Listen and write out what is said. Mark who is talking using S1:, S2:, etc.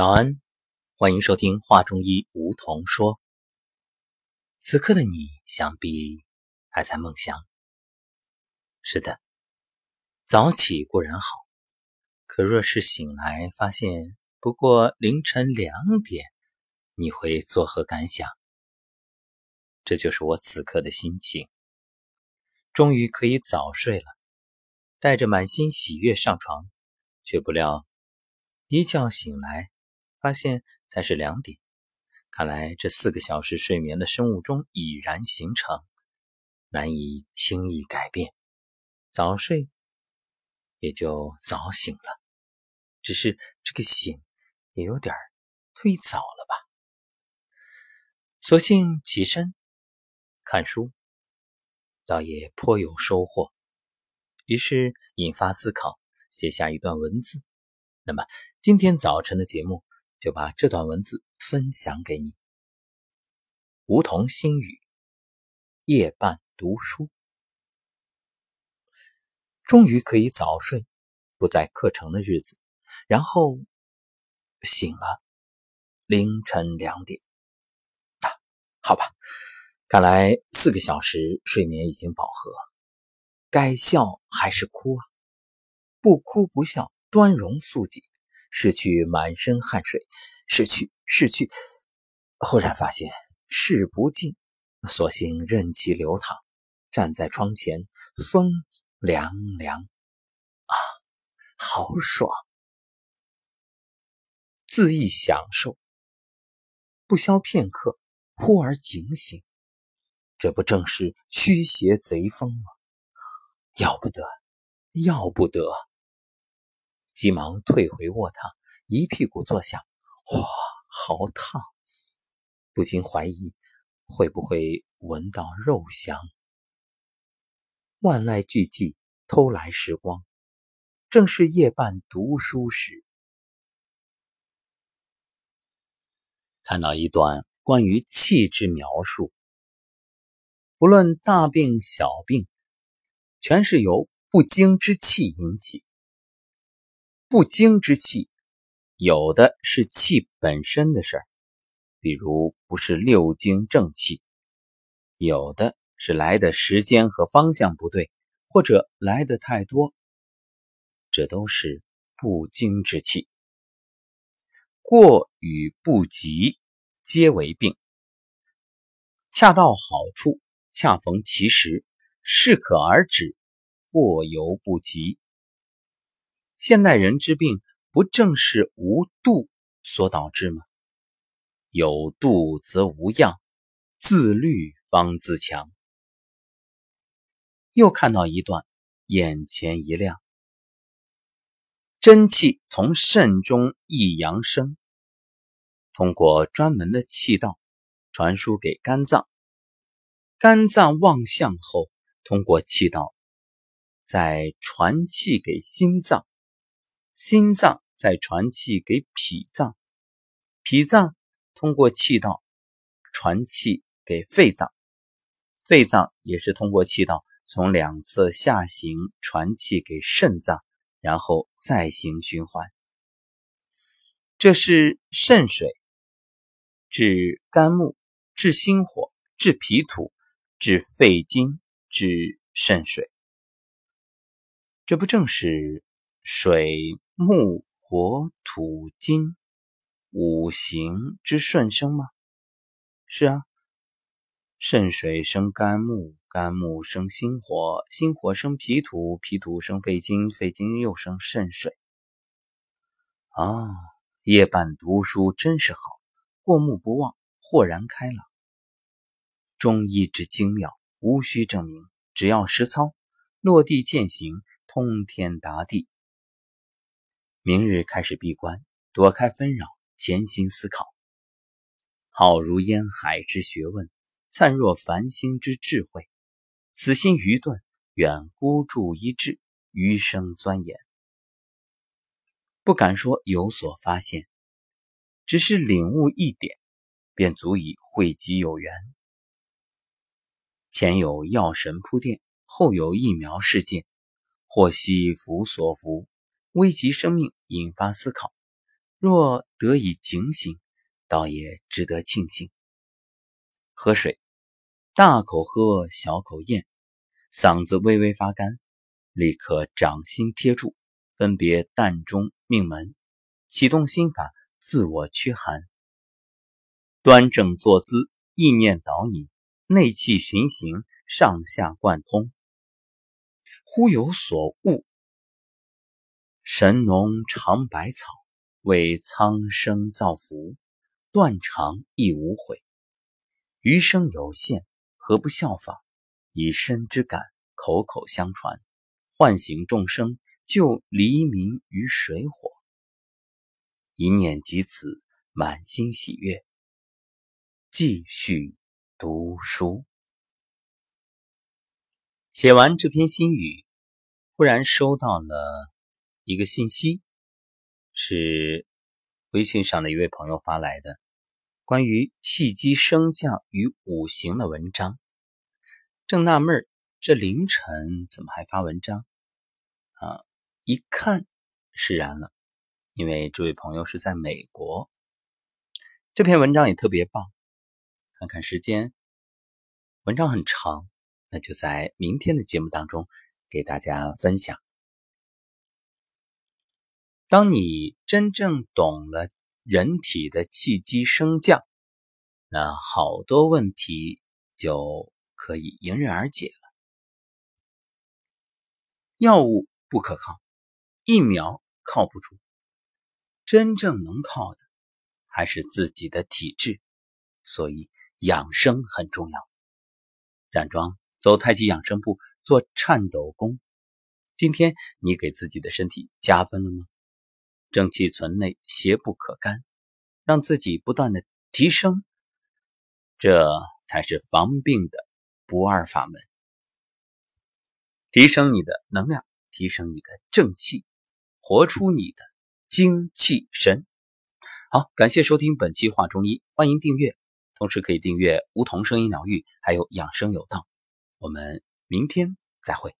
S1: 早安，欢迎收听画中医梧桐说。此刻的你，想必还在梦乡。是的，早起固然好，可若是醒来发现不过凌晨两点，你会作何感想？这就是我此刻的心情。终于可以早睡了，带着满心喜悦上床，却不料一觉醒来。发现才是两点，看来这四个小时睡眠的生物钟已然形成，难以轻易改变。早睡也就早醒了，只是这个醒也有点忒早了吧？索性起身看书，倒也颇有收获。于是引发思考，写下一段文字。那么今天早晨的节目。就把这段文字分享给你。梧桐心语：夜半读书，终于可以早睡，不在课程的日子，然后醒了，凌晨两点。啊，好吧，看来四个小时睡眠已经饱和，该笑还是哭啊？不哭不笑，端容肃纪。拭去满身汗水，拭去拭去，忽然发现拭不尽，索性任其流淌。站在窗前，风凉凉，啊，好爽！恣意享受，不消片刻，忽而警醒，这不正是驱邪贼风吗？要不得，要不得！急忙退回卧榻，一屁股坐下。哇，好烫！不禁怀疑会不会闻到肉香。万籁俱寂，偷来时光，正是夜半读书时。看到一段关于气之描述，不论大病小病，全是由不精之气引起。不精之气，有的是气本身的事儿，比如不是六经正气；有的是来的时间和方向不对，或者来的太多，这都是不精之气。过与不及，皆为病。恰到好处，恰逢其时，适可而止，过犹不及。现代人之病，不正是无度所导致吗？有度则无恙，自律方自强。又看到一段，眼前一亮。真气从肾中益阳生，通过专门的气道传输给肝脏，肝脏旺相后，通过气道再传气给心脏。心脏再传气给脾脏，脾脏通过气道传气给肺脏，肺脏也是通过气道从两侧下行传气给肾脏，然后再行循环。这是肾水治肝木、治心火、治脾土、治肺经、治肾水，这不正是水？木、火、土、金五行之顺生吗？是啊，肾水生肝木，肝木生心火，心火生脾土，脾土生肺经，肺经又生肾水。啊，夜半读书真是好，过目不忘，豁然开朗。中医之精妙，无需证明，只要实操，落地践行，通天达地。明日开始闭关，躲开纷扰，潜心思考。浩如烟海之学问，灿若繁星之智慧。此心愚钝，远孤注一掷，余生钻研。不敢说有所发现，只是领悟一点，便足以惠及有缘。前有药神铺垫，后有疫苗事件，或惜福所伏。危及生命，引发思考，若得以警醒，倒也值得庆幸。喝水，大口喝，小口咽，嗓子微微发干，立刻掌心贴住，分别膻中、命门，启动心法，自我驱寒。端正坐姿，意念导引，内气循行，上下贯通。忽有所悟，神农尝百草，为苍生造福，断肠亦无悔。余生有限，何不效仿？以身之感，口口相传，唤醒众生，救黎民于水火。一念及此，满心喜悦。继续读书，写完这篇心语，忽然收到了一个信息，是微信上的一位朋友发来的，关于气机升降与五行的文章。正纳闷这凌晨怎么还发文章？啊，一看释然了，因为这位朋友是在美国。这篇文章也特别棒。看看时间，文章很长，那就在明天的节目当中给大家分享。当你真正懂了人体的气机升降，那好多问题就可以迎刃而解了。药物不可靠，疫苗靠不住，真正能靠的还是自己的体质，所以。养生很重要。冉庄走太极养生步，做颤抖功。今天你给自己的身体加分了吗？正气存内，邪不可干，让自己不断的提升，这才是防病的不二法门。提升你的能量，提升你的正气，活出你的精气神。好，感谢收听本期话中医，欢迎订阅。同时可以订阅梧桐声音疗愈，还有养生有道。我们明天再会。